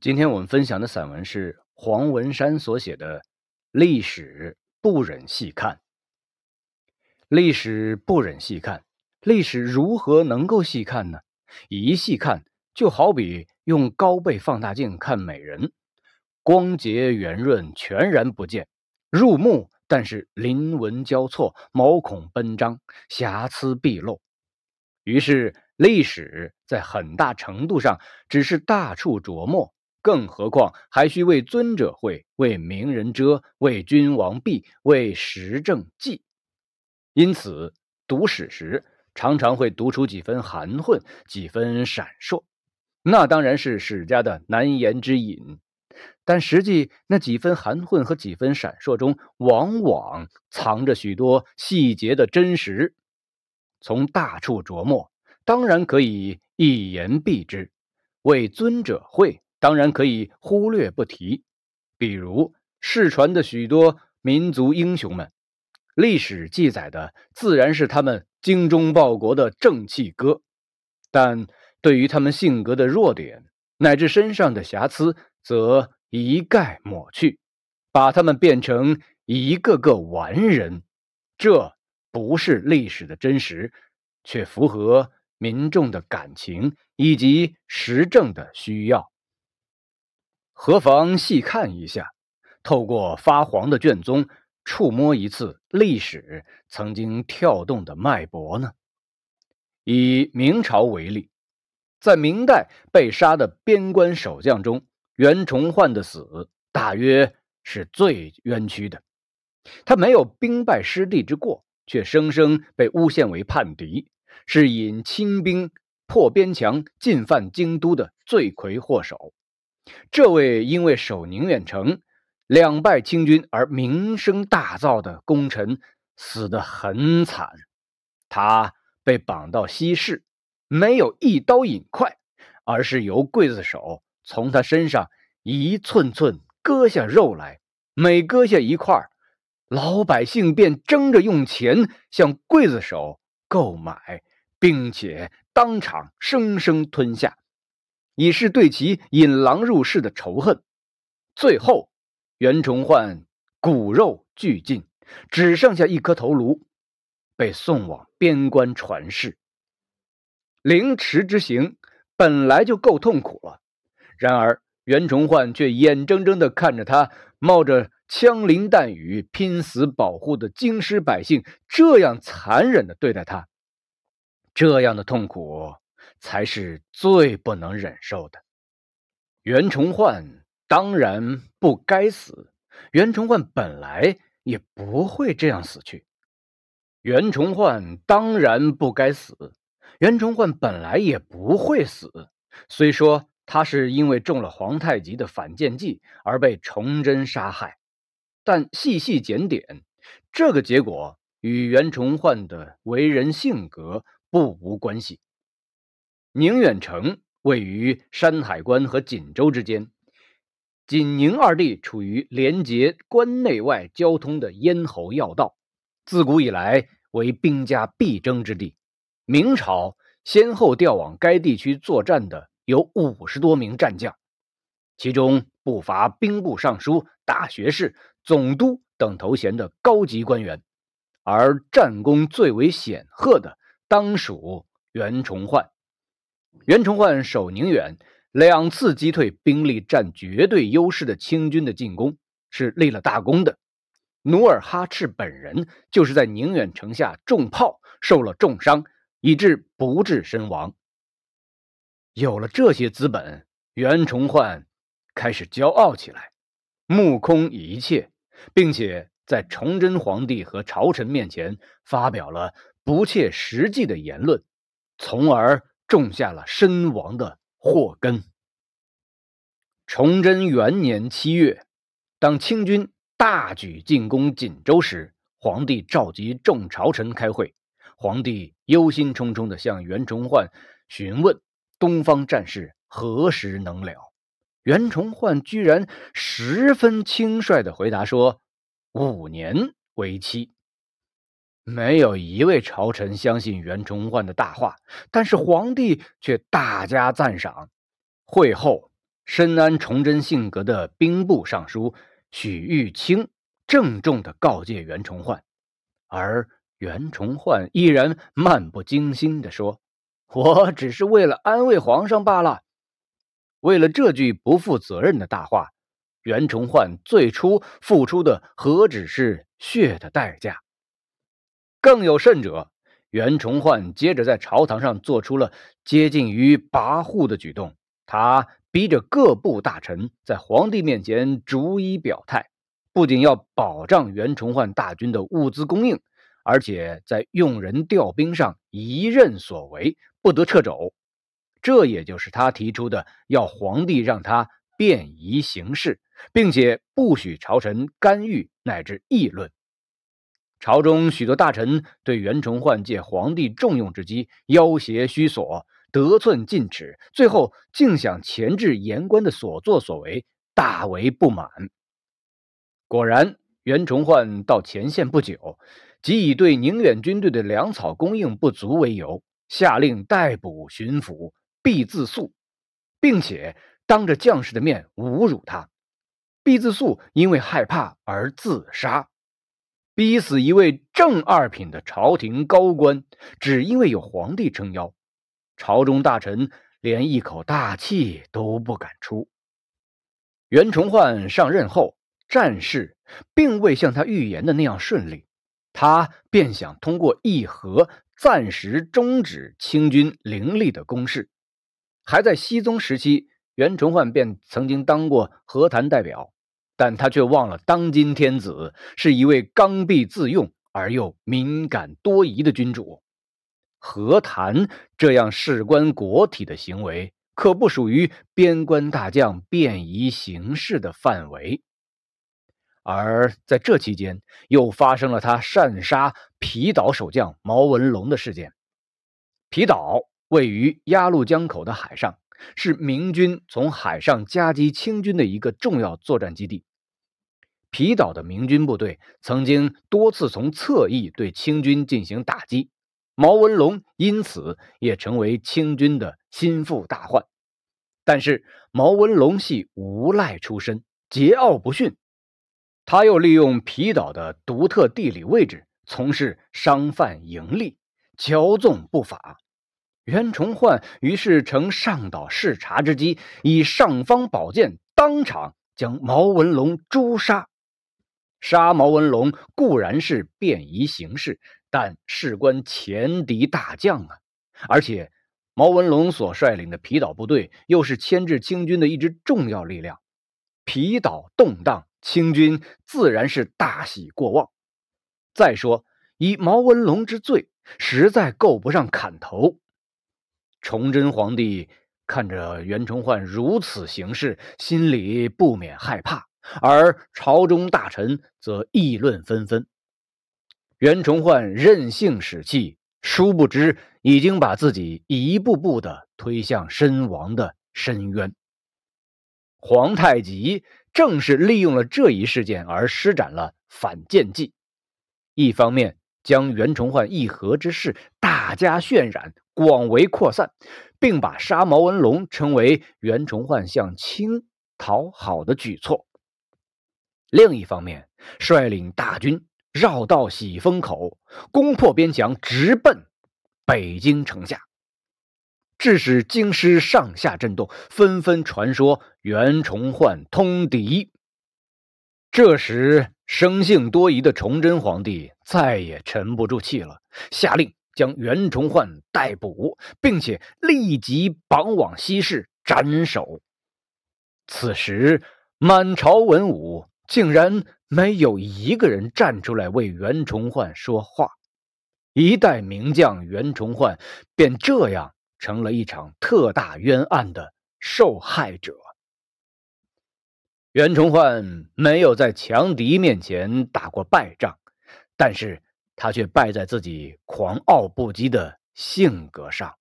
今天我们分享的散文是黄文山所写的《历史不忍细看》。历史不忍细看，历史如何能够细看呢？一细看，就好比用高倍放大镜看美人，光洁圆润，全然不见，入目，但是鳞纹交错，毛孔奔张，瑕疵毕露。于是，历史在很大程度上只是大处琢磨。更何况还需为尊者讳，为名人遮，为君王避，为时政记。因此，读史时常常会读出几分含混，几分闪烁。那当然是史家的难言之隐。但实际那几分含混和几分闪烁中，往往藏着许多细节的真实。从大处琢磨，当然可以一言蔽之，为尊者讳。当然可以忽略不提，比如世传的许多民族英雄们，历史记载的自然是他们精忠报国的正气歌，但对于他们性格的弱点乃至身上的瑕疵，则一概抹去，把他们变成一个个完人。这不是历史的真实，却符合民众的感情以及时政的需要。何妨细看一下，透过发黄的卷宗，触摸一次历史曾经跳动的脉搏呢？以明朝为例，在明代被杀的边关守将中，袁崇焕的死大约是最冤屈的。他没有兵败失地之过，却生生被诬陷为叛敌，是引清兵破边墙、进犯京都的罪魁祸首。这位因为守宁远城两败清军而名声大噪的功臣，死得很惨。他被绑到西市，没有一刀引快，而是由刽子手从他身上一寸寸割下肉来。每割下一块，老百姓便争着用钱向刽子手购买，并且当场生生吞下。以示对其引狼入室的仇恨。最后，袁崇焕骨肉俱尽，只剩下一颗头颅，被送往边关传世。凌迟之刑本来就够痛苦了，然而袁崇焕却眼睁睁地看着他冒着枪林弹雨拼死保护的京师百姓这样残忍地对待他，这样的痛苦。才是最不能忍受的。袁崇焕当然不该死，袁崇焕本来也不会这样死去。袁崇焕当然不该死，袁崇焕本来也不会死。虽说他是因为中了皇太极的反间计而被崇祯杀害，但细细检点，这个结果与袁崇焕的为人性格不无关系。宁远城位于山海关和锦州之间，锦宁二地处于连接关内外交通的咽喉要道，自古以来为兵家必争之地。明朝先后调往该地区作战的有五十多名战将，其中不乏兵部尚书、大学士、总督等头衔的高级官员，而战功最为显赫的，当属袁崇焕。袁崇焕守宁远，两次击退兵力占绝对优势的清军的进攻，是立了大功的。努尔哈赤本人就是在宁远城下中炮，受了重伤，以致不治身亡。有了这些资本，袁崇焕开始骄傲起来，目空一切，并且在崇祯皇帝和朝臣面前发表了不切实际的言论，从而。种下了身亡的祸根。崇祯元年七月，当清军大举进攻锦州时，皇帝召集众朝臣开会。皇帝忧心忡忡地向袁崇焕询问东方战事何时能了。袁崇焕居然十分轻率地回答说：“五年为期。”没有一位朝臣相信袁崇焕的大话，但是皇帝却大加赞赏。会后，深谙崇祯性格的兵部尚书许玉清郑重地告诫袁崇焕，而袁崇焕依然漫不经心地说：“我只是为了安慰皇上罢了。”为了这句不负责任的大话，袁崇焕最初付出的何止是血的代价？更有甚者，袁崇焕接着在朝堂上做出了接近于跋扈的举动。他逼着各部大臣在皇帝面前逐一表态，不仅要保障袁崇焕大军的物资供应，而且在用人调兵上一任所为，不得撤肘。这也就是他提出的，要皇帝让他便宜行事，并且不许朝臣干预乃至议论。朝中许多大臣对袁崇焕借皇帝重用之机要挟虚索、得寸进尺，最后竟想钳制言官的所作所为，大为不满。果然，袁崇焕到前线不久，即以对宁远军队的粮草供应不足为由，下令逮捕巡抚。毕自肃，并且当着将士的面侮辱他。毕自肃因为害怕而自杀，逼死一位正二品的朝廷高官，只因为有皇帝撑腰。朝中大臣连一口大气都不敢出。袁崇焕上任后，战事并未像他预言的那样顺利，他便想通过议和暂时终止清军凌厉的攻势。还在熹宗时期，袁崇焕便曾经当过和谈代表，但他却忘了当今天子是一位刚愎自用而又敏感多疑的君主。和谈这样事关国体的行为，可不属于边关大将便宜行事的范围。而在这期间，又发生了他擅杀皮岛守将毛文龙的事件。皮岛。位于鸭绿江口的海上，是明军从海上夹击清军的一个重要作战基地。皮岛的明军部队曾经多次从侧翼对清军进行打击，毛文龙因此也成为清军的心腹大患。但是毛文龙系无赖出身，桀骜不驯，他又利用皮岛的独特地理位置，从事商贩盈利，骄纵不法。袁崇焕于是乘上岛视察之机，以尚方宝剑当场将毛文龙诛杀。杀毛文龙固然是便宜行事，但事关前敌大将啊！而且毛文龙所率领的皮岛部队又是牵制清军的一支重要力量，皮岛动荡，清军自然是大喜过望。再说，以毛文龙之罪，实在够不上砍头。崇祯皇帝看着袁崇焕如此行事，心里不免害怕，而朝中大臣则议论纷纷。袁崇焕任性使气，殊不知已经把自己一步步的推向身亡的深渊。皇太极正是利用了这一事件而施展了反间计，一方面将袁崇焕议和之事大加渲染。广为扩散，并把杀毛文龙称为袁崇焕向清讨好的举措。另一方面，率领大军绕道喜峰口，攻破边墙，直奔北京城下，致使京师上下震动，纷纷传说袁崇焕通敌。这时，生性多疑的崇祯皇帝再也沉不住气了，下令。将袁崇焕逮捕，并且立即绑往西市斩首。此时，满朝文武竟然没有一个人站出来为袁崇焕说话，一代名将袁崇焕便这样成了一场特大冤案的受害者。袁崇焕没有在强敌面前打过败仗，但是。他却败在自己狂傲不羁的性格上。